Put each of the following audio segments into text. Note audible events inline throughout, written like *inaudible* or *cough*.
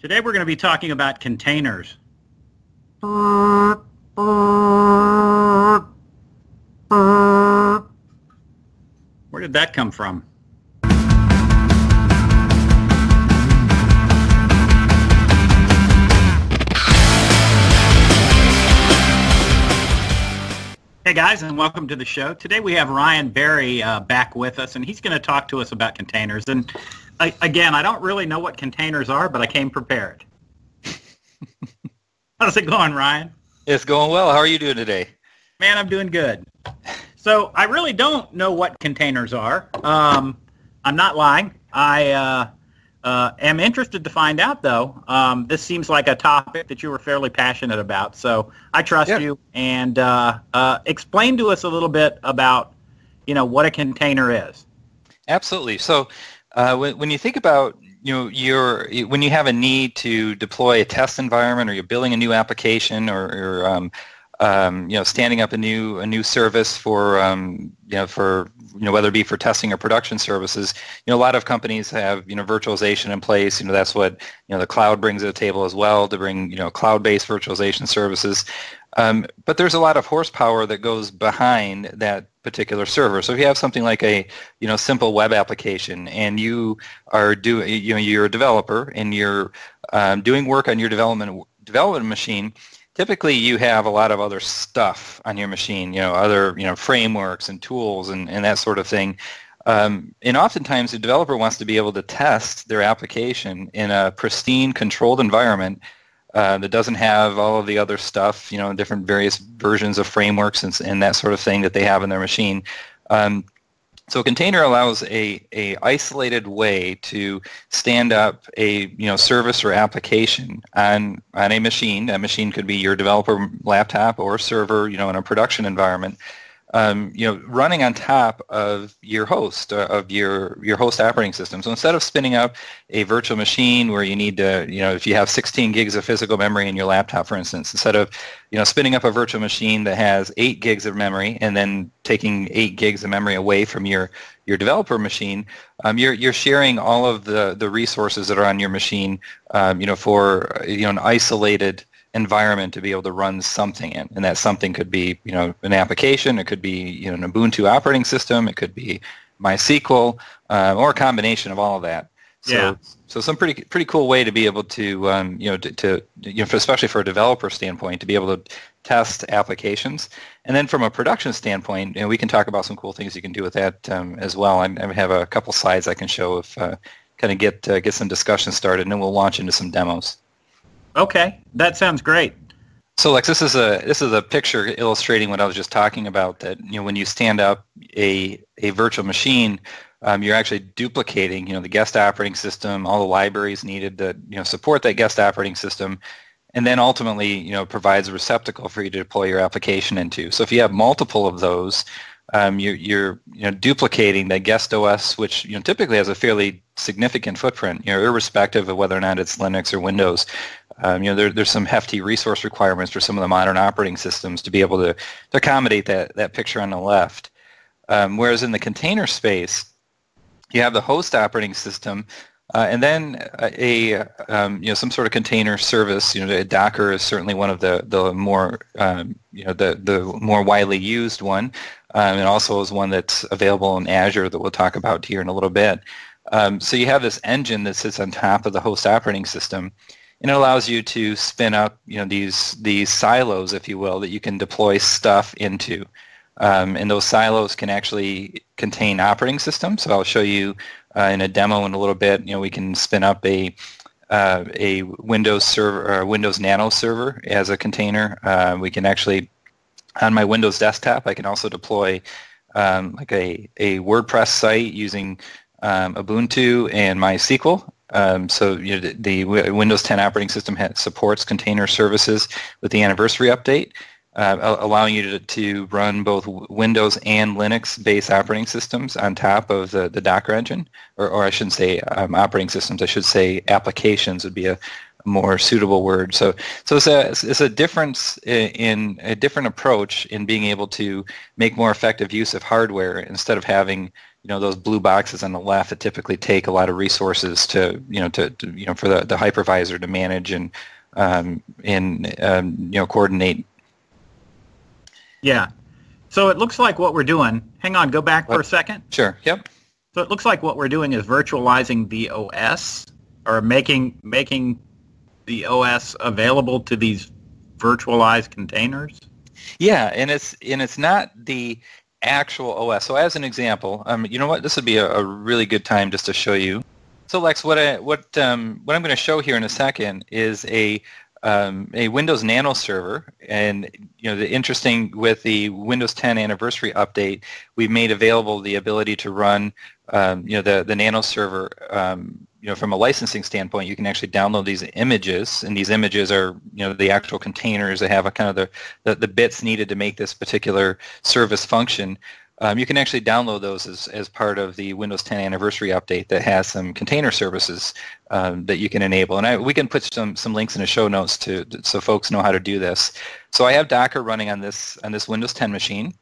Today we're going to be talking about containers. Where did that come from? Hey guys, and welcome to the show. Today we have Ryan Berry uh, back with us, and he's going to talk to us about containers. And I, again, I don't really know what containers are, but I came prepared. *laughs* How's it going, Ryan? It's going well. How are you doing today? Man, I'm doing good. So I really don't know what containers are. Um, I'm not lying. I uh, uh, am interested to find out, though. Um, this seems like a topic that you were fairly passionate about, so I trust Yeah. you. And uh, uh, explain to us a little bit about, you know, what a container is. Absolutely. So uh, when, when you think about you know your when you have a need to deploy a test environment or you're building a new application or, or um, um, you know standing up a new a new service for um, you know for you know whether it be for testing or production services you know a lot of companies have you know virtualization in place. You know that's what you know the cloud brings to the table as well to bring you know cloud-based virtualization services. Um, but there's a lot of horsepower that goes behind that particular server. So if you have something like a you know simple web application and you are doing you know you're a developer and you're um, doing work on your development development machine, typically you have a lot of other stuff on your machine. You know other you know frameworks and tools and, and that sort of thing. Um, and oftentimes the developer wants to be able to test their application in a pristine, controlled environment uh, that doesn't have all of the other stuff, you know, different various versions of frameworks and, and that sort of thing that they have in their machine. Um, so a container allows a, a isolated way to stand up a you know service or application on on a machine. That machine could be your developer laptop or server, you know, in a production environment. Um, you know, running on top of your host uh, of your your host operating system. So instead of spinning up a virtual machine where you need to, you know, if you have 16 gigs of physical memory in your laptop, for instance, instead of, you know, spinning up a virtual machine that has eight gigs of memory and then taking eight gigs of memory away from your your developer machine, um, you're you're sharing all of the the resources that are on your machine, um, you know, for uh, you know an isolated environment to be able to run something in, and that something could be you know an application, it could be you know an Ubuntu operating system, it could be MySQL, uh, or a combination of all of that. So, Yeah. so some pretty pretty cool way to be able to um, you know to, to you know for, especially for a developer standpoint to be able to test applications, and then from a production standpoint, you know, we can talk about some cool things you can do with that um, as well. I, I have a couple slides I can show if uh, kind of get uh, get some discussion started, and then we'll launch into some demos. Okay, that sounds great. So Lex, this is a this is a picture illustrating what I was just talking about. That you know when you stand up a a virtual machine, um, you're actually duplicating you know the guest operating system, all the libraries needed to you know support that guest operating system, and then ultimately you know provides a receptacle for you to deploy your application into. So if you have multiple of those, um, you're, you're you know duplicating that guest OS, which you know typically has a fairly significant footprint, you know, irrespective of whether or not it's Linux or Windows. Um, you know, there, there's some hefty resource requirements for some of the modern operating systems to be able to, to accommodate that, that picture on the left. Um, whereas in the container space, you have the host operating system, uh, and then a um, you know some sort of container service. You know, Docker is certainly one of the the more um, you know the the more widely used one, um, and also is one that's available in Azure that we'll talk about here in a little bit. Um, so you have this engine that sits on top of the host operating system, and it allows you to spin up you know these these silos, if you will, that you can deploy stuff into. Um, and those silos can actually contain operating systems. So I'll show you uh, in a demo in a little bit. You know, we can spin up a uh, a Windows server Windows Nano server as a container. Uh, we can actually on my Windows desktop, I can also deploy um, like a, a WordPress site using um, Ubuntu and MySQL. Um, so you know, the, the Windows 10 operating system supports container services with the anniversary update, uh, allowing you to, to run both Windows and Linux-based operating systems on top of the, the Docker engine, or, or I shouldn't say um, operating systems, I should say applications would be a, more suitable word. So, so it's a it's a difference in a different approach in being able to make more effective use of hardware instead of having you know those blue boxes on the left that typically take a lot of resources to you know to, to you know for the, the hypervisor to manage and um, and um, you know coordinate. Yeah. So it looks like what we're doing. Hang on, go back what? for a second. Sure. Yep. So it looks like what we're doing is virtualizing the OS or making making the OS available to these virtualized containers? Yeah, and it's and it's not the actual OS. So as an example, um, you know what? This would be a, a, really good time just to show you. So Lex, what I what um, what I'm going to show here in a second is a um, a Windows Nano server, and you know the interesting with the Windows 10 anniversary update, we've made available the ability to run um, you know the the Nano server um, you know, from a licensing standpoint, you can actually download these images, and these images are, you know, the actual containers that have a kind of the, the, the bits needed to make this particular service function. Um, you can actually download those as, as part of the Windows 10 anniversary update that has some container services um, that you can enable. And I, we can put some, some links in the show notes to, so folks know how to do this. So I have Docker running on this on this Windows 10 machine.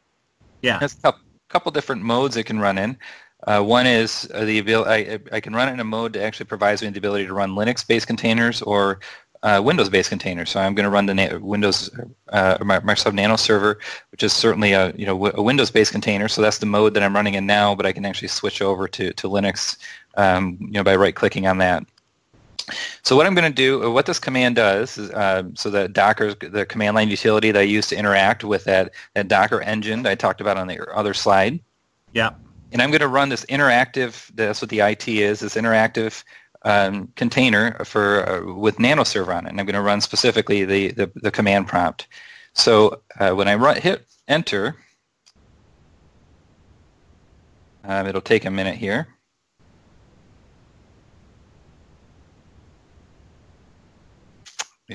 Yeah. There's a couple different modes it can run in. Uh, one is uh, the ability, I, I, can run it in a mode that actually provides me the ability to run Linux-based containers or uh, Windows-based containers. So I'm going to run the Na- Windows uh, Microsoft Nano server, which is certainly a you know a Windows-based container. So that's the mode that I'm running in now, but I can actually switch over to to Linux, um, you know, by right-clicking on that. So what I'm going to do, uh, what this command does, is, uh, so the Docker, the command line utility that I use to interact with that, that Docker engine that I talked about on the other slide. Yeah and I'm going to run this interactive, that's what the IT is, this interactive um, container for uh, with NanoServer on it. And I'm going to run specifically the, the, the command prompt. So uh, when I run, hit enter, um, it'll take a minute here.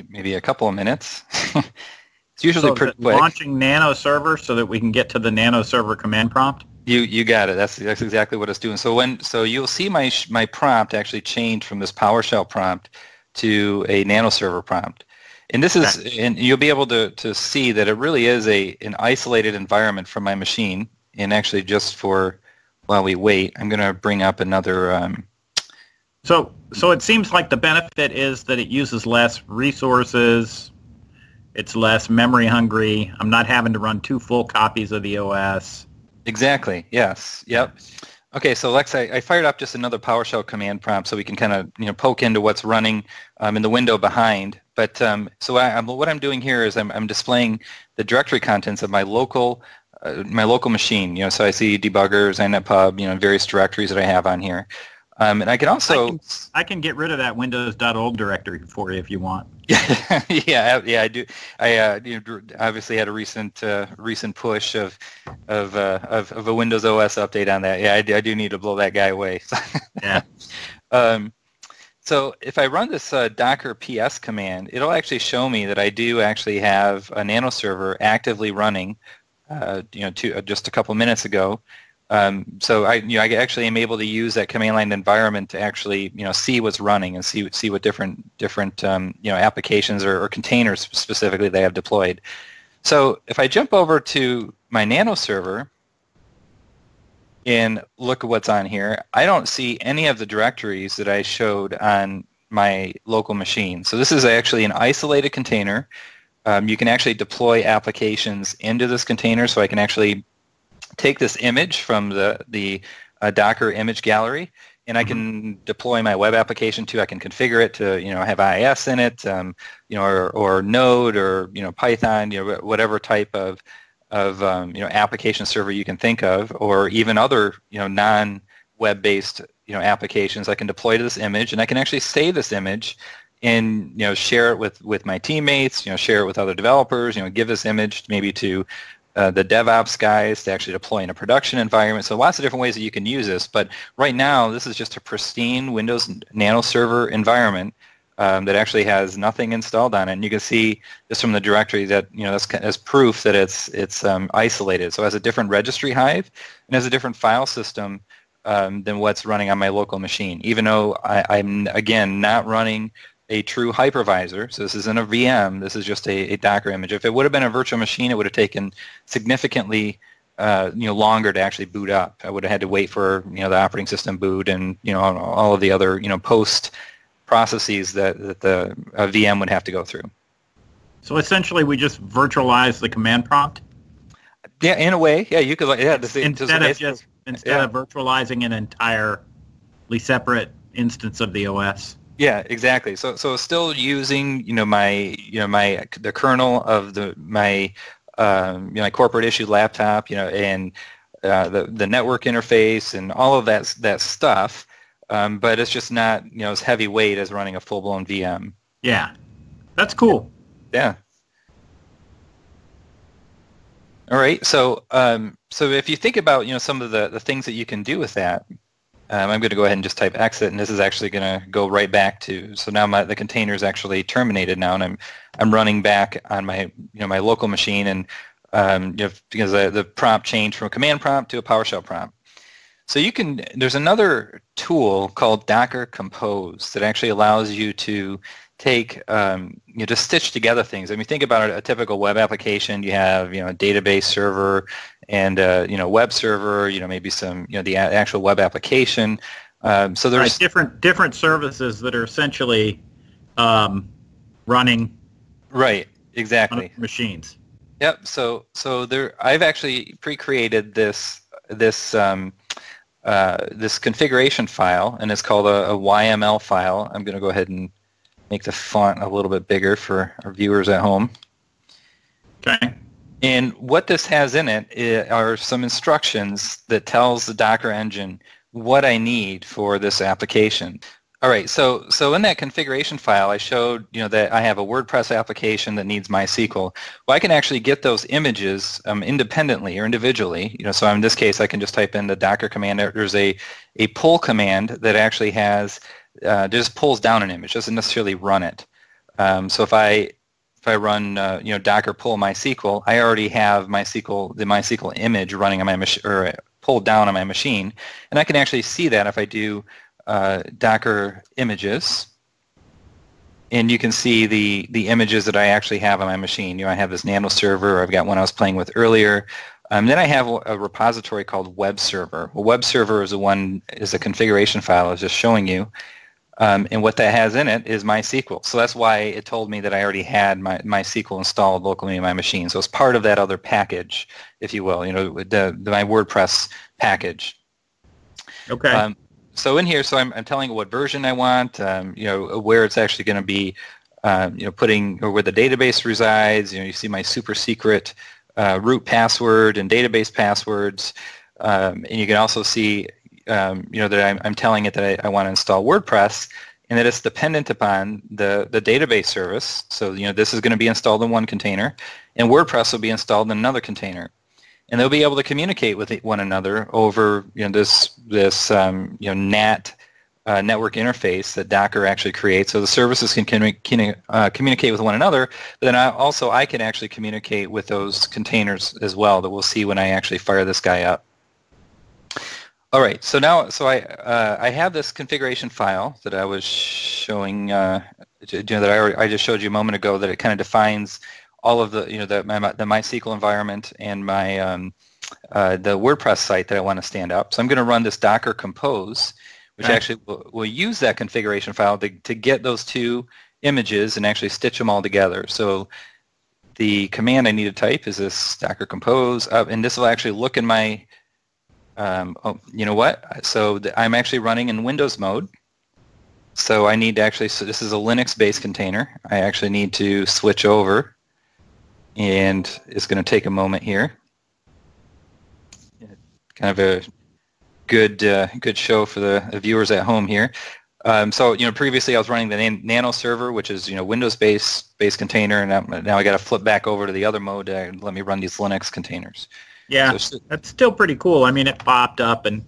Maybe a couple of minutes. *laughs* it's usually so pretty quick. Launching Nano Server so that we can get to the Nano Server command prompt? You you got it. That's that's exactly what it's doing. So when so you'll see my my prompt actually change from this PowerShell prompt to a nano server prompt. And this is and you'll be able to to see that it really is a an isolated environment from my machine. And actually just for while we wait, I'm going to bring up another um, so so it seems like the benefit is that it uses less resources. It's less memory hungry. I'm not having to run two full copies of the OS. Exactly. Yes. Yep. Okay, so Lex, I, I, fired up just another PowerShell command prompt so we can kind of you know poke into what's running um, in the window behind. But um, so I, I'm, what I'm doing here is I'm, I'm displaying the directory contents of my local uh, my local machine. You know, so I see debuggers, NetPub, you know, various directories that I have on here. Um, and I can also I can, I can, get rid of that Windows.old directory for you if you want. *laughs* yeah, yeah, I do. I uh, you know, obviously had a recent uh, recent push of of, uh, of, of a Windows OS update on that. Yeah, I do, I do need to blow that guy away. *laughs* yeah. Um, so if I run this uh, Docker PS command, it'll actually show me that I do actually have a nano server actively running. Uh, you know, to, uh, just a couple minutes ago, um, so I, you know, I actually am able to use that command line environment to actually, you know, see what's running and see see what different different um, you know applications or, or, containers specifically they have deployed. So if I jump over to my Nano server and look at what's on here, I don't see any of the directories that I showed on my local machine. So this is actually an isolated container. Um, you can actually deploy applications into this container, so I can actually take this image from the, the uh, Docker image gallery and I can mm-hmm. deploy my web application to. I can configure it to, you know, have IIS in it, um, you know, or, or Node or, you know, Python, you know, whatever type of, of um, you know, application server you can think of, or even other, you know, non-web-based, you know, applications I can deploy to this image, and I can actually save this image and you know share it with with my teammates you know share it with other developers you know give this image maybe to uh, the DevOps guys to actually deploy in a production environment. So lots of different ways that you can use this. But right now, this is just a pristine Windows Nano Server environment um, that actually has nothing installed on it. And you can see just from the directory that you know that's, as proof that it's it's um, isolated. So it has a different registry hive and has a different file system um, than what's running on my local machine. Even though I, I'm again not running a true hypervisor. So this isn't a VM. This is just a, a Docker image. If it would have been a virtual machine, it would have taken significantly uh, you know longer to actually boot up. I would have had to wait for you know the operating system boot and you know all of the other you know post processes that, that the VM would have to go through. So essentially, we just virtualize the command prompt. Yeah, in a way, yeah, you could like yeah. This, instead of just instead yeah. of virtualizing an entirely separate instance of the OS. Yeah, exactly. So so still using you know my you know my the kernel of the my um, you know my corporate issued laptop you know and uh, the the network interface and all of that that stuff, um, but it's just not you know as heavyweight as running a full blown VM. Yeah, that's cool. Yeah. All right. So, um, so if you think about, you know, some of the, the things that you can do with that, um, I'm going to go ahead and just type exit, and this is actually going to go right back to. So now my the container is actually terminated now, and I'm I'm running back on my you know my local machine, and um, you know, because the, the prompt changed from a command prompt to a PowerShell prompt. So you can. There's another tool called Docker Compose that actually allows you to take um, you know just stitch together things. I mean, think about a, a, typical web application. You have you know a database server and uh, you know web server. You know maybe some you know the a- actual web application. Um, so there's right, different different services that are essentially um, running right exactly machines. Yep. So so there I've actually pre-created this this um, uh, this configuration file, and it's called a, a YML file. I'm going to go ahead and make the font a little bit bigger for our viewers at home. Okay. And what this has in it are some instructions that tells the Docker engine what I need for this application. All right, so so in that configuration file, I showed you know that I have a WordPress application that needs MySQL. Well, I can actually get those images um, independently or individually. You know, so in this case, I can just type in the Docker command. There's a a pull command that actually has uh, just pulls down an image, doesn't necessarily run it. Um, so if I if I run uh, you know Docker pull MySQL, I already have MySQL the MySQL image running on my machine or pulled down on my machine, and I can actually see that if I do uh, Docker images, and you can see the the images that I actually have on my machine. You know, I have this Nano server. I've got one I was playing with earlier. Um, then I have a repository called web server. Well, web server is the one is a configuration file I was just showing you. Um, and what that has in it is MySQL. So that's why it told me that I already had my MySQL installed locally in my machine. So it's part of that other package, if you will, you know, the, the my WordPress package. Okay. Um, so in here, so I'm, I'm telling what version I want, um, you know, where it's actually going to be, um, you know, putting or where the database resides. You know, you see my super secret uh, root password and database passwords. Um, and you can also see um, you know, that I'm, I'm, telling it that I, I want to install WordPress and that it's dependent upon the, the database service. So, you know, this is going to be installed in one container and WordPress will be installed in another container. And they'll be able to communicate with one another over, you know, this, this um, you know, NAT uh, network interface that Docker actually creates. So the services can, can uh, communicate with one another, but then I, also I can actually communicate with those containers as well that we'll see when I actually fire this guy up. All right, so now, so I uh, I have this configuration file that I was showing, uh, you know, that I already, I just showed you a moment ago. That it kind of defines all of the, you know, the my the MySQL environment and my um, uh, the WordPress site that I want to stand up. So I'm going to run this Docker Compose, which actually will, will, use that configuration file to to get those two images and actually stitch them all together. So the command I need to type is this Docker Compose, uh, and this will actually look in my um, oh, you know what? So th- I'm actually running in Windows mode. So I need to actually, so this is a Linux-based container. I actually need to switch over and it's going to take a moment here. Kind of a good uh, good show for the viewers at home here. Um, so you know, previously I was running the Nan- Nano server, which is you know Windows-based based container, and now, now I got to flip back over to the other mode to let me run these Linux containers. Yeah, so, that's still pretty cool. I mean, it popped up and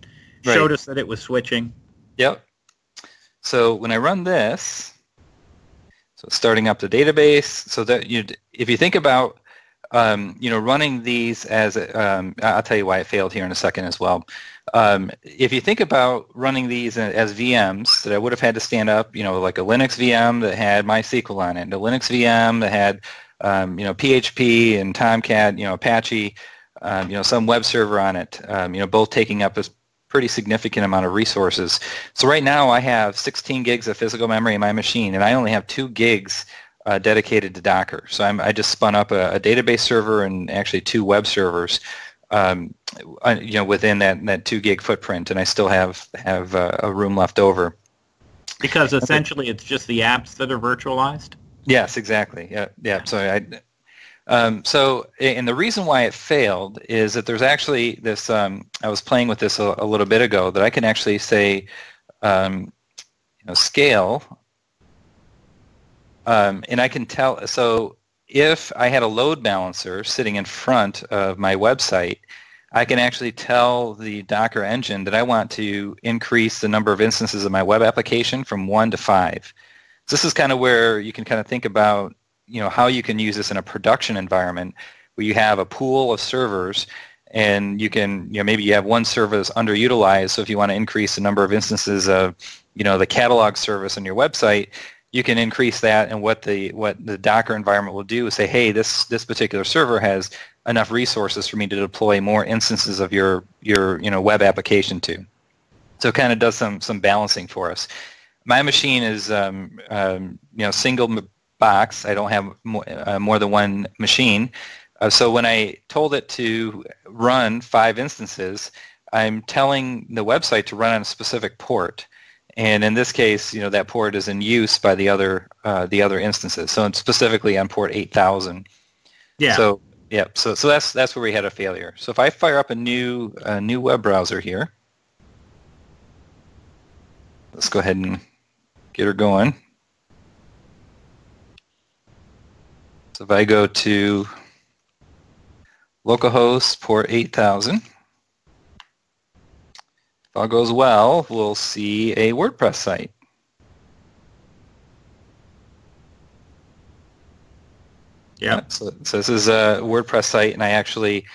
right. showed us that it was switching. Yep. So when I run this, so starting up the database, so that you, if you think about um, you know, running these as, um, I'll tell you why it failed here in a second as well. Um, if you think about running these as VMs that I would have had to stand up, you know, like a Linux VM that had MySQL on it, and a Linux VM that had, um, you know, PHP and Tomcat, you know, Apache, um, you know, some web server on it, um, you know, both taking up a pretty significant amount of resources. So right now I have 16 gigs of physical memory in my machine, and I only have two gigs uh, dedicated to Docker. So I'm, i just spun up a, a, database server and actually two web servers, um, uh, you know, within that, that two gig footprint, and I still have have uh, a room left over. Because essentially, it's just the apps that are virtualized. Yes, exactly. Yeah, yeah. So I. Um, so, and the reason why it failed is that there's actually this. Um, I was playing with this a, a, little bit ago. That I can actually say, um, you know, scale um, and I can tell, so if I had a load balancer sitting in front of my website, I can actually tell the Docker engine that I want to increase the number of instances of my web application from one to five. So this is kind of where you can kind of think about, you know, how you can use this in a production environment where you have a pool of servers and you can, you know, maybe you have one service underutilized. So if you want to increase the number of instances of, you know, the catalog service on your website, you can increase that and what the what the Docker environment will do is say, hey, this this particular server has enough resources for me to deploy more instances of your your you know web application to. So it kind of does some some balancing for us. My machine is um, um, you know single box. I don't have more, uh, more than one machine. Uh, so when I told it to run five instances, I'm telling the website to run on a specific port. And in this case, you know, that port is in use by the other uh, the other instances. So it's specifically on port 8000. Yeah. So yeah, so so that's that's where we had a failure. So if I fire up a new a new web browser here, let's go ahead and get her going. So if I go to localhost port 8000, if all goes well, we'll see a WordPress site. Yeah. So, so this is a WordPress site, and I actually,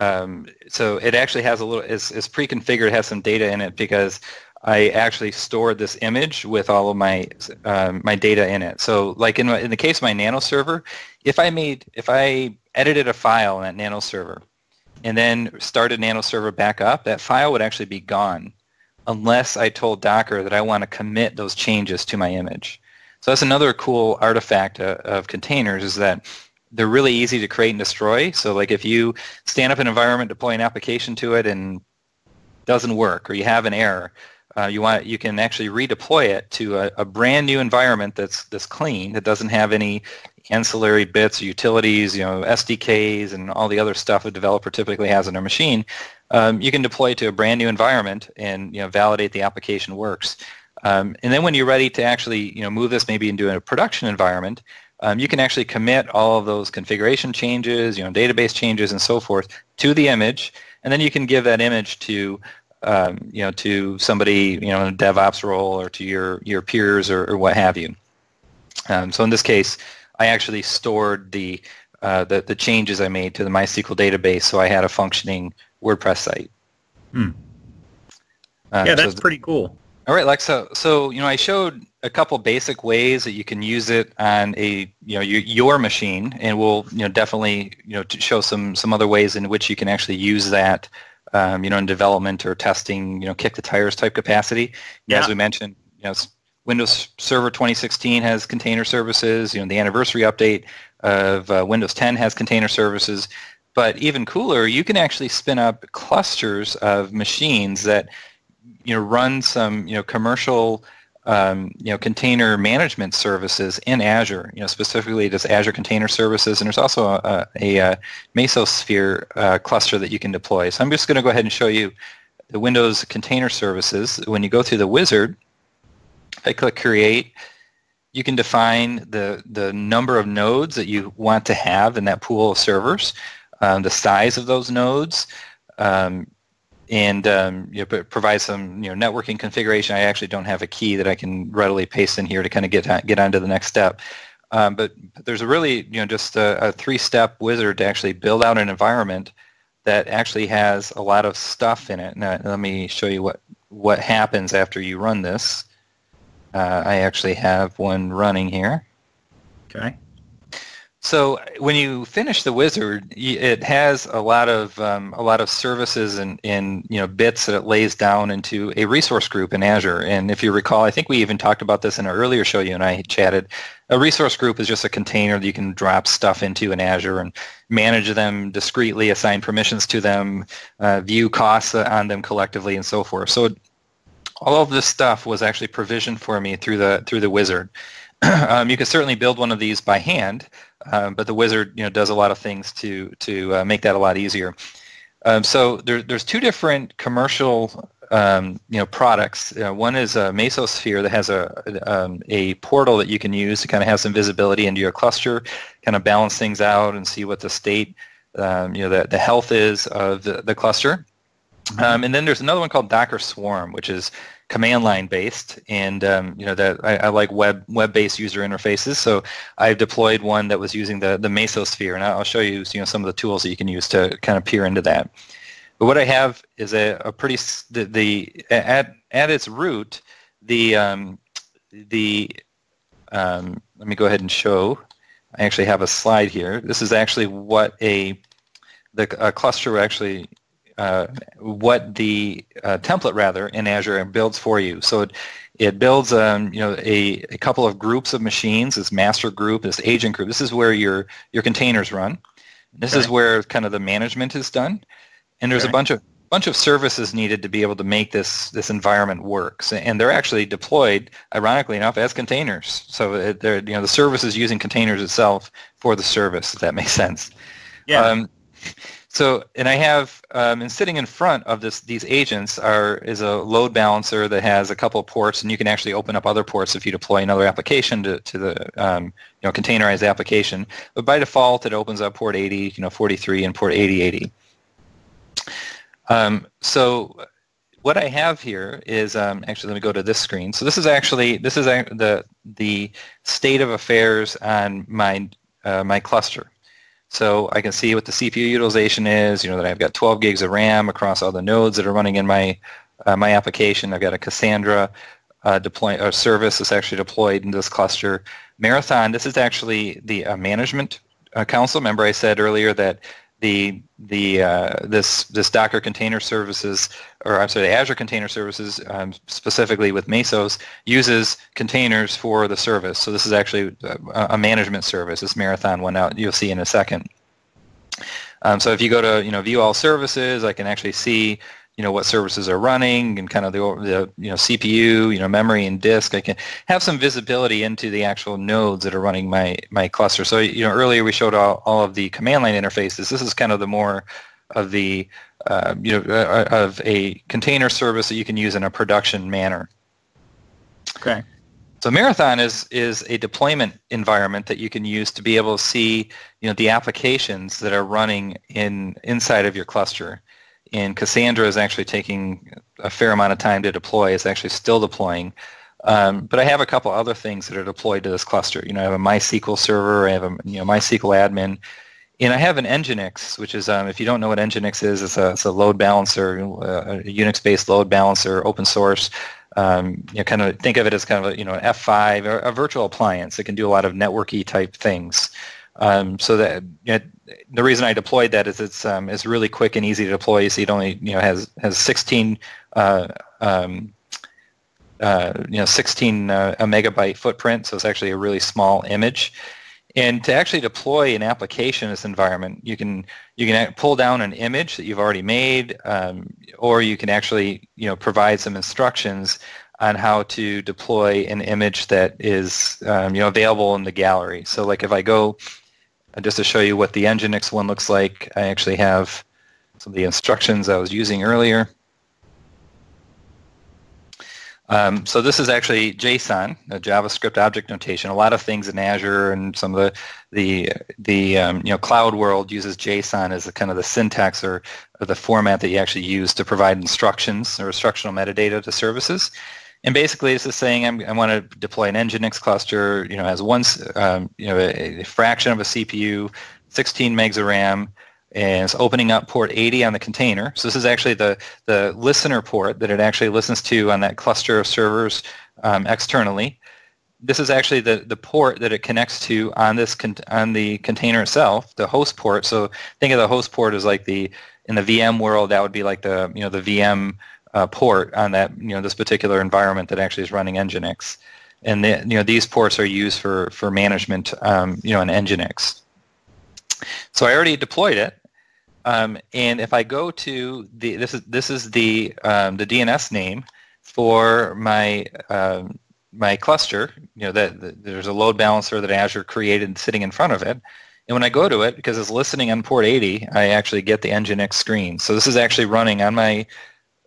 um, so it actually has a little, it's, it's pre-configured, has some data in it because I actually stored this image with all of my um, my data in it. So, like in, in the case of my Nano server, if I made, if I edited a file in that Nano server, and then started Nano Server back up, that file would actually be gone unless I told Docker that I want to commit those changes to my image. So that's another cool artifact uh, of containers is that they're really easy to create and destroy. So like if you stand up an environment, deploy an application to it, and doesn't work, or you have an error, uh, you want you can actually redeploy it to a, a, brand new environment that's that's clean that doesn't have any ancillary bits, utilities, you know, SDKs, and all the other stuff a developer typically has on their machine. Um, you can deploy to a brand new environment and you know validate the application works. Um, and then when you're ready to actually you know move this maybe into a production environment, um, you can actually commit all of those configuration changes, you know, database changes, and so forth to the image, and then you can give that image to um, you know, to somebody, you know, in a DevOps role or to your, your peers or, or what have you. Um, so in this case, I actually stored the, uh, the, the changes I made to the MySQL database so I had a functioning WordPress site. Hmm. Uh, yeah, that's so pretty cool. All right, Lex. So, so you know, I showed a couple basic ways that you can use it on a you know your, your machine, and we'll you know definitely you know show some some other ways in which you can actually use that um, you know, in development or testing, you know, kick the tires type capacity. Yeah. As we mentioned, you know, Windows Server 2016 has container services. You know, the anniversary update of uh, Windows 10 has container services. But even cooler, you can actually spin up clusters of machines that you know run some you know commercial um, you know, container management services in Azure, you know, specifically just Azure Container Services, and there's also a, a, a Mesosphere uh, cluster that you can deploy. So I'm just going to go ahead and show you the Windows Container Services. When you go through the wizard, if I click Create, you can define the, the number of nodes that you want to have in that pool of servers, um, the size of those nodes, um, and um, you know, provide some you know networking configuration. I actually don't have a key that I can readily paste in here to kind of get get on to the next step. Um, but, but, there's a really, you know, just a, a three-step wizard to actually build out an environment that actually has a lot of stuff in it. Now, let me show you what, what happens after you run this. Uh, I actually have one running here. Okay. So when you finish the wizard, it has a lot of um, a lot of services and, and you know bits that it lays down into a resource group in Azure. And if you recall, I think we even talked about this in an earlier show. You and I chatted. A resource group is just a container that you can drop stuff into in Azure and manage them discreetly, assign permissions to them, uh, view costs on them collectively, and so forth. So all of this stuff was actually provisioned for me through the through the wizard. *clears throat* um, you can certainly build one of these by hand, um, but the wizard you know does a lot of things to to uh, make that a lot easier. Um, so there, there's two different commercial um, you know products. Uh, one is a Mesosphere that has a um, a portal that you can use to kind of have some visibility into your cluster, kind of balance things out and see what the state um, you know the, the health is of the, the cluster. Um, and then there's another one called Docker Swarm, which is command line based, and um, you know that I, I, like web web based user interfaces. So I've deployed one that was using the the Mesosphere, and I'll show you you know some of the tools that you can use to kind of peer into that. But what I have is a, a pretty the, the at at its root the um, the um, let me go ahead and show. I actually have a slide here. This is actually what a the a cluster actually uh, what the uh, template rather in Azure builds for you. So it, it builds um, you know a, a couple of groups of machines. This master group, this agent group. This is where your your containers run. This okay. is where kind of the management is done. And there's okay. a bunch of bunch of services needed to be able to make this this environment work. And they're actually deployed, ironically enough, as containers. So they're you know the service is using containers itself for the service. If that makes sense. Yeah. Um, so, and I have, um, and sitting in front of this, these agents are is a load balancer that has a couple ports, and you can actually open up other ports if you deploy another application to, to the um, you know containerized application. But by default, it opens up port 80, you know, 43, and port 8080. Um, so what I have here is um, actually let me go to this screen. So this is actually this is the the state of affairs on my uh, my cluster. So I can see what the CPU utilization is, you know, that I've got 12 gigs of RAM across all the nodes that are running in my, uh, my application. I've got a Cassandra uh, deploy, a service that's actually deployed in this cluster. Marathon, this is actually the uh, management uh, console. Remember I said earlier that the the uh, this this Docker container services, or I'm sorry, the Azure Container Services, um, specifically with Mesos, uses containers for the service. So this is actually a, a management service. This Marathon one out you'll see in a second. Um, so if you go to you know view all services, I can actually see you know what services are running and kind of the, the you know CPU, you know memory and disk. I can have some visibility into the actual nodes that are running my my cluster. So you know earlier we showed all, all of the command line interfaces. This is kind of the more of the uh, you know uh, uh, of a container service that you can use in a production manner. Okay. So Marathon is is a deployment environment that you can use to be able to see you know the applications that are running in inside of your cluster and Cassandra is actually taking a fair amount of time to deploy. It's actually still deploying. Um, but I have a couple other things that are deployed to this cluster. You know, I have a MySQL server, I have a you know MySQL admin, and I have an Nginx, which is um, if you don't know what Nginx is, it's a, it's a load balancer, a Unix-based load balancer, open source. Um, you know, kind of think of it as kind of a, you know an F5 or a virtual appliance that can do a lot of networky type things. Um, so that you know, the reason I deployed that is it's um, it's really quick and easy to deploy. So it only you know has has 16 uh, um, uh, you know 16 uh, a megabyte footprint. So it's actually a really small image. And to actually deploy an application in this environment, you can you can pull down an image that you've already made, um, or you can actually you know provide some instructions on how to deploy an image that is um, you know available in the gallery. So like if I go just to show you what the Nginx one looks like, I actually have some of the instructions I was using earlier. Um, so this is actually JSON, a JavaScript object notation. A lot of things in Azure and some of the the the um, you know cloud world uses JSON as a kind of the syntax or, or, the format that you actually use to provide instructions or instructional metadata to services. And basically, this is saying I'm, i want to deploy an Nginx cluster, you know, as one, um, you know, a, a, fraction of a CPU, 16 megs of RAM, and it's opening up port 80 on the container. So this is actually the, the listener port that it actually listens to on that cluster of servers um, externally. This is actually the, the port that it connects to on this con- on the container itself, the host port. So think of the host port as like the in the VM world, that would be like the you know the VM uh, port on that you know this particular environment that actually is running Nginx, and the, you know these ports are used for for management um, you know in Nginx. So I already deployed it, um, and if I go to the this is this is the um, the DNS name for my um, my cluster. You know that, that there's a load balancer that Azure created sitting in front of it. And when I go to it, because it's listening on port 80, I actually get the Nginx screen. So this is actually running on my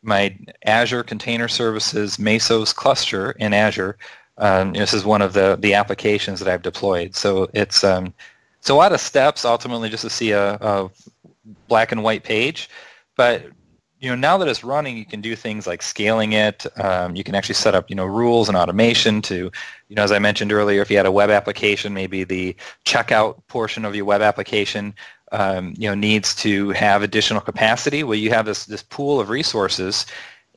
my Azure Container Services Mesos cluster in Azure. Um, this is one of the, the applications that I've deployed. So it's um, it's a lot of steps ultimately just to see a, a black and white page. But you know now that it's running, you can do things like scaling it. Um, you can actually set up you know rules and automation to you know as I mentioned earlier, if you had a web application, maybe the checkout portion of your web application um, you know needs to have additional capacity. Well, you have this this pool of resources,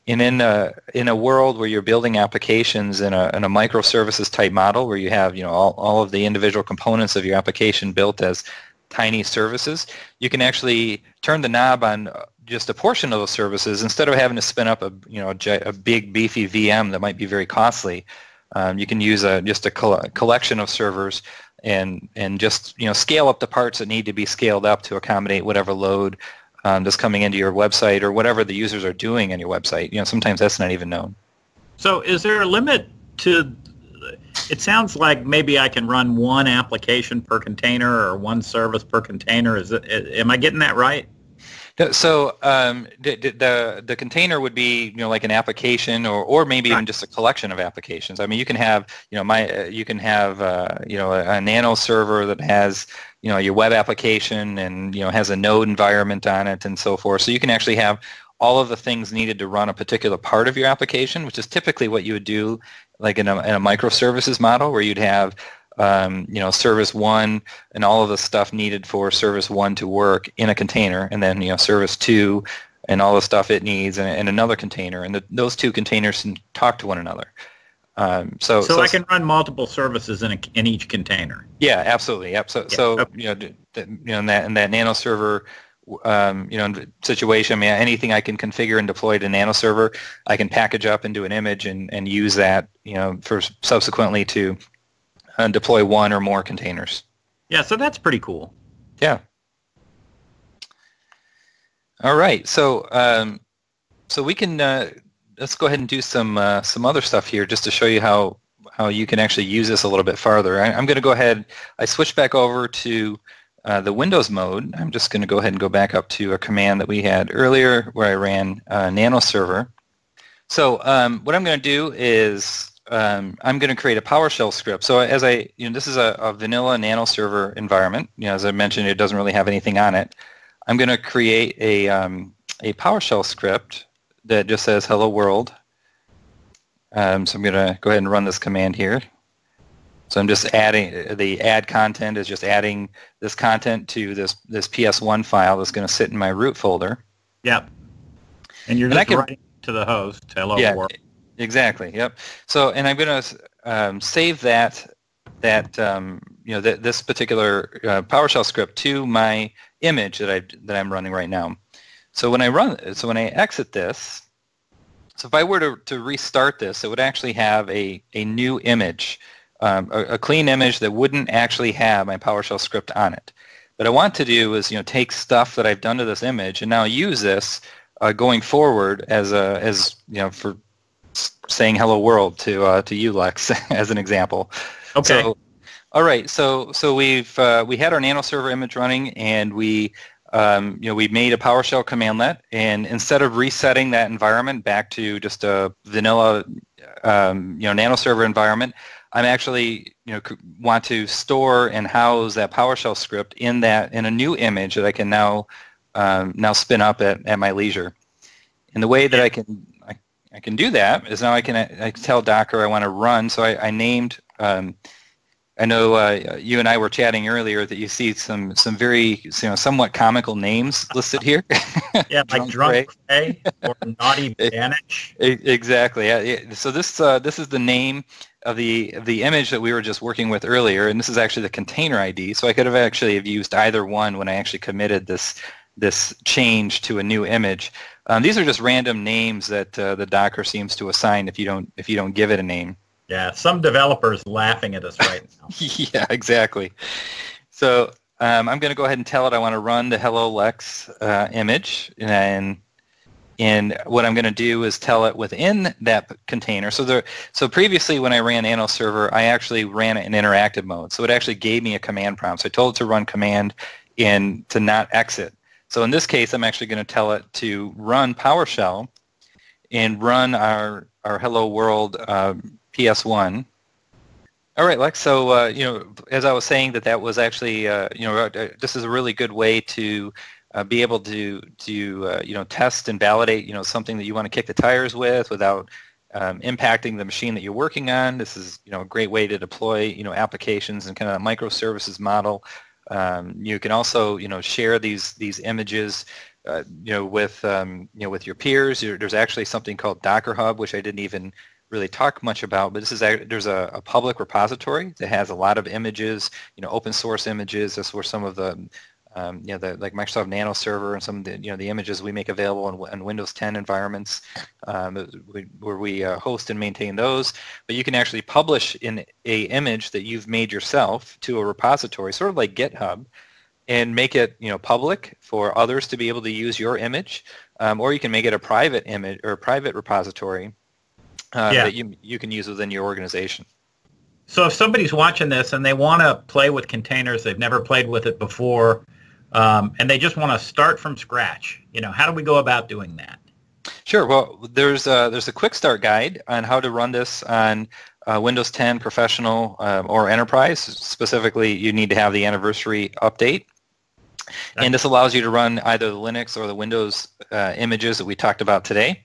and in a in a world where you're building applications in a in a microservices type model, where you have you know all, all of the individual components of your application built as tiny services, you can actually turn the knob on just a portion of those services instead of having to spin up a you know a, big beefy VM that might be very costly. Um, you can use a, just a collection of servers and and just you know scale up the parts that need to be scaled up to accommodate whatever load um, that's coming into your website or whatever the users are doing on your website. You know, sometimes that's not even known. So, is there a limit to? It sounds like maybe I can run one application per container or one service per container. Is it? Am I getting that right? So um, the, the, the container would be you know like an application or, or maybe even just a collection of applications. I mean, you can have you know my uh, you can have uh, you know a, a, nano server that has you know your web application and you know has a node environment on it and so forth. So you can actually have all of the things needed to run a particular part of your application, which is typically what you would do like in a, in a microservices model where you'd have um, you know, service one and all of the stuff needed for service one to work in a container, and then you know, service two and all the stuff it needs in, in another container, and the, those two containers can talk to one another. Um, so, so, so, I can run multiple services in a, in each container. Yeah, absolutely. So, yeah. so okay. you know, you know, in that in that nano server, um, you know, situation, I mean, anything I can configure and deploy to nano server, I can package up into an image and, and use that, you know, for subsequently to and deploy one or more containers. Yeah, so that's pretty cool. Yeah. All right, so um, so we can uh, let's go ahead and do some uh, some other stuff here just to show you how how you can actually use this a little bit farther. I, am going to go ahead. I switch back over to uh, the Windows mode. I'm just going to go ahead and go back up to a command that we had earlier where I ran uh, nano server. So um, what I'm going to do is um, I'm going to create a PowerShell script. So as I, you know, this is a, a, vanilla nano server environment. You know, as I mentioned, it doesn't really have anything on it. I'm going to create a, um, a PowerShell script that just says hello world. Um, so I'm going to go ahead and run this command here. So I'm just adding, the add content is just adding this content to this, this PS1 file that's going to sit in my root folder. Yep. And you're and just can, writing to the host, hello yeah, world. Exactly. Yep. So, and I'm going to um, save that that um, you know th- this particular uh, PowerShell script to my image that I that I'm running right now. So when I run, so when I exit this, so if I were to, to restart this, it would actually have a, a new image, um, a, a clean image that wouldn't actually have my PowerShell script on it. What I want to do is you know take stuff that I've done to this image and now use this uh, going forward as a as you know for saying hello world to uh, to you, Lex, *laughs* as an example. Okay. So, all right. So so we've uh, we had our nano server image running, and we um, you know we made a PowerShell commandlet, and instead of resetting that environment back to just a vanilla um, you know nano server environment, I'm actually you know want to store and house that PowerShell script in that in a new image that I can now um, now spin up at, at my leisure. And the way that I can I can do that is now I can I can tell Docker I want to run. So I, I named. Um, I know uh, you and I were chatting earlier that you see some some very you know somewhat comical names listed here. *laughs* yeah, like drunk Cray or naughty *laughs* Banach. Exactly. So this uh, this is the name of the the image that we were just working with earlier, and this is actually the container ID. So I could have actually have used either one when I actually committed this this change to a new image. Um, these are just random names that uh, the Docker seems to assign if you don't if you don't give it a name. Yeah, some developers laughing at us right now. *laughs* yeah, exactly. So um, I'm going to go ahead and tell it I want to run the Hello Lex uh, image, and and what I'm going to do is tell it within that container. So there, so previously when I ran Nano Server, I actually ran it in interactive mode. So it actually gave me a command prompt. So I told it to run command and to not exit. So in this case, I'm actually going to tell it to run PowerShell and run our, our Hello World uh, PS1. All right, Lex. So uh, you know, as I was saying, that that was actually uh, you know uh, this is a really good way to uh, be able to to uh, you know test and validate you know something that you want to kick the tires with without um, impacting the machine that you're working on. This is you know a great way to deploy you know applications and kind of a microservices model um, you can also, you know, share these these images, uh, you know, with um, you know with your peers. There's actually something called Docker Hub, which I didn't even really talk much about, but this is a, there's a, a, public repository that has a lot of images, you know, open source images. That's where some of the um, you know, the, like Microsoft Nano Server and some of the, you know, the images we make available in, in Windows 10 environments um, we, where we uh, host and maintain those. But you can actually publish in a image that you've made yourself to a repository, sort of like GitHub, and make it, you know, public for others to be able to use your image. Um, or you can make it a private image or a private repository uh, yeah. that you, you can use within your organization. So if somebody's watching this and they want to play with containers, they've never played with it before, um, and they just want to start from scratch. You know, how do we go about doing that? Sure. Well, there's a, there's a quick start guide on how to run this on uh, Windows 10 Professional um, or Enterprise. Specifically, you need to have the anniversary update. And this allows you to run either the Linux or the Windows uh, images that we talked about today.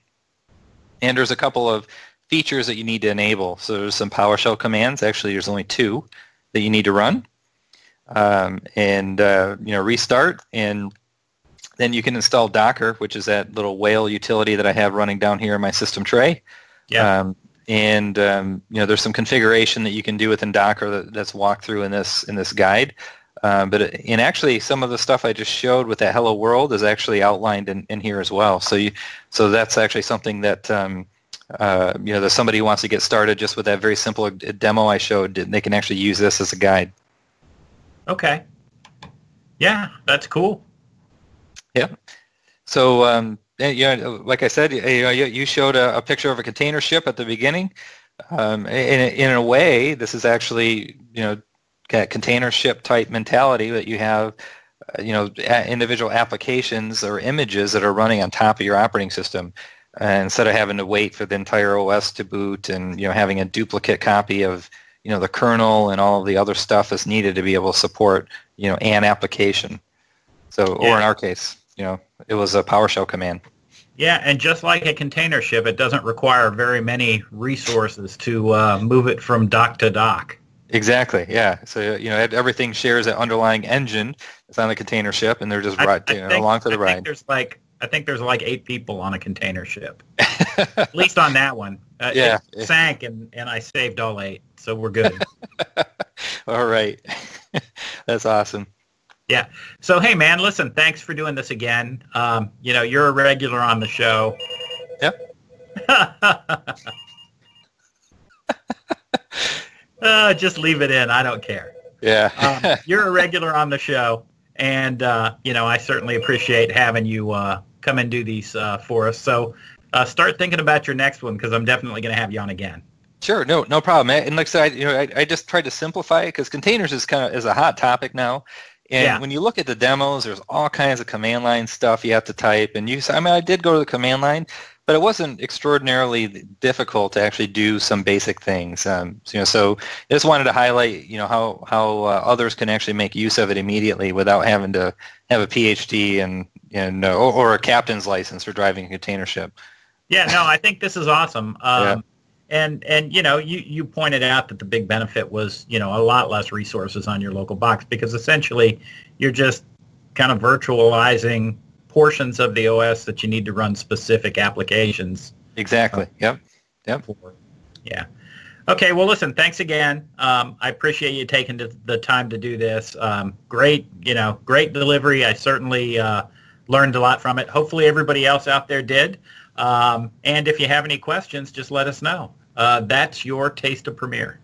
And there's a couple of features that you need to enable. So there's some PowerShell commands. Actually, there's only two that you need to run um, and uh, you know restart and then you can install Docker, which is that little whale utility that I have running down here in my system tray. Yeah. Um, and um, you know, there's some configuration that you can do within Docker that, that's walked through in this in this guide. Um, but and actually, some of the stuff I just showed with that Hello World is actually outlined in, in here as well. So you, so that's actually something that um, uh, you know, that somebody who wants to get started just with that very simple demo I showed, they can actually use this as a guide. Okay. Yeah, that's cool. Yeah. So, um, yeah, like I said, you, showed a, a, picture of a container ship at the beginning. Um, in, in a way, this is actually, you know, container ship type mentality that you have, uh, you know, individual applications or images that are running on top of your operating system. And instead of having to wait for the entire OS to boot and, you know, having a duplicate copy of you know the kernel and all of the other stuff is needed to be able to support you know an application. So, or in our case, you know, it was a PowerShell command. Yeah, and just like a container ship, it doesn't require very many resources to uh, move it from dock to dock. Exactly. Yeah. So you know everything shares that underlying engine. It's on the container ship, and they're just right you know, think, along for the I ride. there's like I think there's like eight people on a container ship, *laughs* at least on that one. Uh, yeah. It sank, and and I saved all eight so we're good. *laughs* All right. *laughs* That's awesome. Yeah. So, hey, man, listen, thanks for doing this again. Um, you know, you're a regular on the show. Yep. *laughs* uh, just leave it in. I don't care. Yeah. um, you're a regular on the show. And, uh, you know, I certainly appreciate having you uh, come and do these uh, for us. So uh, start thinking about your next one because I'm definitely going to have you on again. Sure, no, no problem. And like I said, I, you know, I, I just tried to simplify it because containers is kind of is a hot topic now. And yeah. when you look at the demos, there's all kinds of command line stuff you have to type. And you, I mean, I did go to the command line, but it wasn't extraordinarily difficult to actually do some basic things. Um, so, you know, so I just wanted to highlight, you know, how how uh, others can actually make use of it immediately without having to have a PhD and and uh, or, a captain's license for driving a container ship. Yeah, no, I think this is awesome. Um, Yeah. And and you know, you you pointed out that the big benefit was you know a lot less resources on your local box because essentially you're just kind of virtualizing portions of the OS that you need to run specific applications Exactly. Yep. Yep. for. Yeah. Okay. Well, listen. Thanks again. Um, I appreciate you taking the, the time to do this. Um, great. You know, great delivery. I certainly uh, learned a lot from it. Hopefully, everybody else out there did. Um, and if you have any questions, just let us know. Uh, that's your taste of Premier.